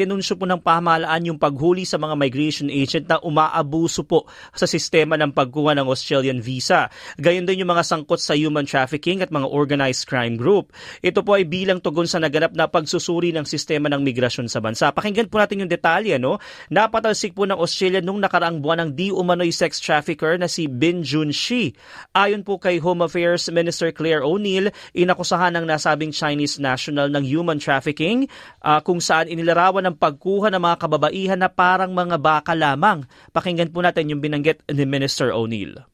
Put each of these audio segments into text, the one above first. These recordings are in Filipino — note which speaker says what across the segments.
Speaker 1: Inanunsyo po ng pamahalaan yung paghuli sa mga migration agent na umaabuso po sa sistema ng pagkuha ng Australian visa. Gayon din yung mga sangkot sa human trafficking at mga organized crime group. Ito po ay bilang tugon sa naganap na pagsusuri ng sistema ng migrasyon sa bansa. Pakinggan po natin yung detalye. No? Napatalsik po ng Australia nung nakaraang buwan ng di umano'y sex trafficker na si Bin Jun Shi. Ayon po kay Home Affairs Minister Claire O'Neill, inakusahan ng nasabing Chinese national ng human trafficking uh, kung saan inilarawan ng pagkuha ng mga kababaihan na parang mga baka lamang. Pakinggan po natin yung binanggit ni Minister O'Neill.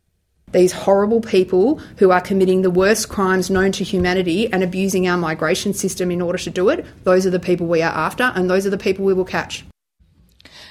Speaker 2: These horrible people who are committing the worst crimes known to humanity and abusing our migration system in order to do it, those are the people we are after and those are the people we will catch.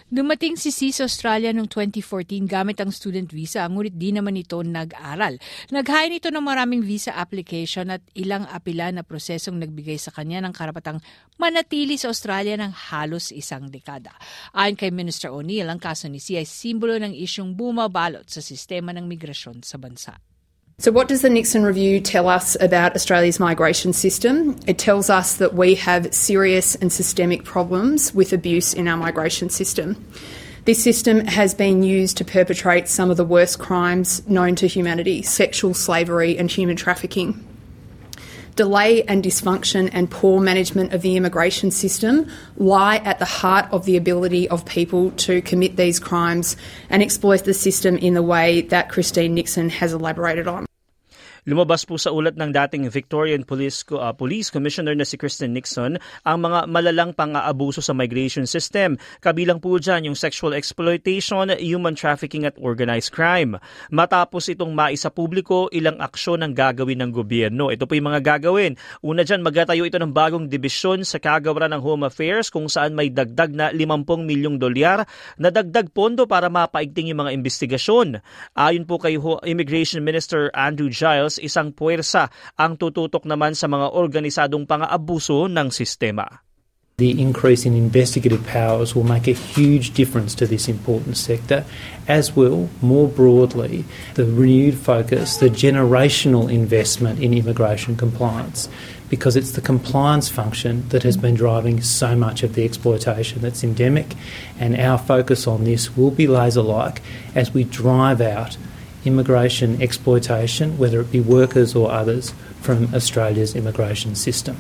Speaker 3: Dumating si C sa Australia noong 2014 gamit ang student visa, ngunit di naman ito nag-aral. Naghain ito ng maraming visa application at ilang apila na prosesong nagbigay sa kanya ng karapatang manatili sa Australia ng halos isang dekada. Ayon kay Minister O'Neill, ang kaso ni C ay simbolo ng isyong bumabalot sa sistema ng migrasyon sa bansa.
Speaker 2: So, what does the Nixon Review tell us about Australia's migration system? It tells us that we have serious and systemic problems with abuse in our migration system. This system has been used to perpetrate some of the worst crimes known to humanity sexual slavery and human trafficking. Delay and dysfunction and poor management of the immigration system lie at the heart of the ability of people to commit these crimes and exploit the system in the way that Christine Nixon has elaborated on.
Speaker 1: Lumabas po sa ulat ng dating Victorian Police, uh, Police Commissioner na si Kristen Nixon ang mga malalang pang-aabuso sa migration system. Kabilang po dyan yung sexual exploitation, human trafficking at organized crime. Matapos itong maisa publiko, ilang aksyon ang gagawin ng gobyerno. Ito po yung mga gagawin. Una dyan, magatayo ito ng bagong dibisyon sa kagawaran ng Home Affairs kung saan may dagdag na 50 milyong dolyar na dagdag pondo para mapaigting yung mga investigasyon. Ayon po kay Immigration Minister Andrew Giles, isang puwersa ang tututok naman sa mga organisadong pang-aabuso ng sistema.
Speaker 4: The increase in investigative powers will make a huge difference to this important sector, as will, more broadly, the renewed focus, the generational investment in immigration compliance, because it's the compliance function that has been driving so much of the exploitation that's endemic, and our focus on this will be laser like as we drive out immigration exploitation, whether it be workers or others, from Australia's immigration system.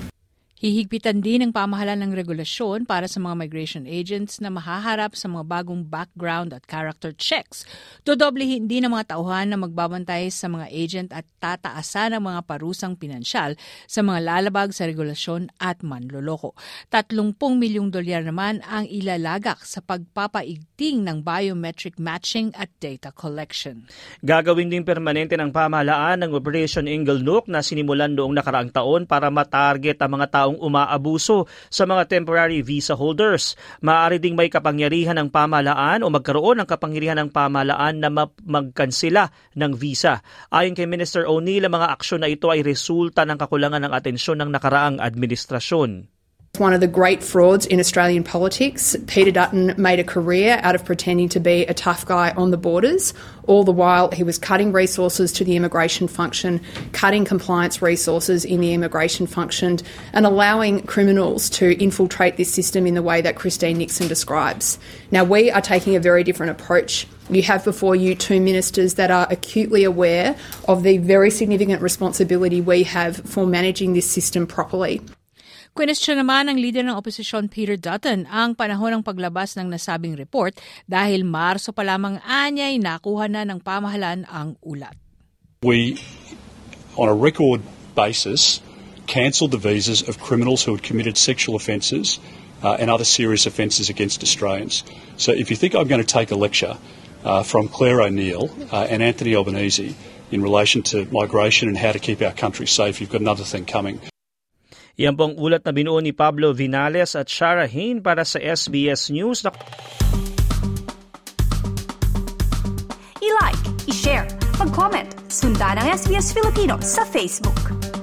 Speaker 3: Hihigpitan din ng pamahalaan ng regulasyon para sa mga migration agents na mahaharap sa mga bagong background at character checks. Dodoblehin din ng mga tauhan na magbabantay sa mga agent at tataasan ang mga parusang pinansyal sa mga lalabag sa regulasyon at manloloko. 30 milyong dolyar naman ang ilalagak sa pagpapaigting ng biometric matching at data collection.
Speaker 1: Gagawin din permanente ng pamahalaan ng Operation Ingle Nook na sinimulan noong nakaraang taon para matarget ang mga tao taong umaabuso sa mga temporary visa holders. Maaari ding may kapangyarihan ng pamahalaan o magkaroon ng kapangyarihan ng pamahalaan na magkansila ng visa. Ayon kay Minister O'Neill, ang mga aksyon na ito ay resulta ng kakulangan ng atensyon ng nakaraang administrasyon.
Speaker 2: One of the great frauds in Australian politics, Peter Dutton made a career out of pretending to be a tough guy on the borders. All the while, he was cutting resources to the immigration function, cutting compliance resources in the immigration function, and allowing criminals to infiltrate this system in the way that Christine Nixon describes. Now, we are taking a very different approach. You have before you two ministers that are acutely aware of the very significant responsibility we have for managing this system properly.
Speaker 3: Kwestiyon naman ng leader ng oposisyon Peter Dutton ang panahon ng paglabas ng nasabing report dahil Marso pa lamang anyay nakuha na ng pamahalaan ang ulat.
Speaker 5: We, on a record basis, cancelled the visas of criminals who had committed sexual offences uh, and other serious offences against Australians. So if you think I'm going to take a lecture uh, from Claire O'Neill uh, and Anthony Albanese in relation to migration and how to keep our country safe, you've got another thing coming.
Speaker 1: Yan pong ulat na binuo ni Pablo Vinales at Shara Hain para sa SBS News.
Speaker 6: I-like, i-share, mag-comment, sundan ang SBS Filipino sa Facebook.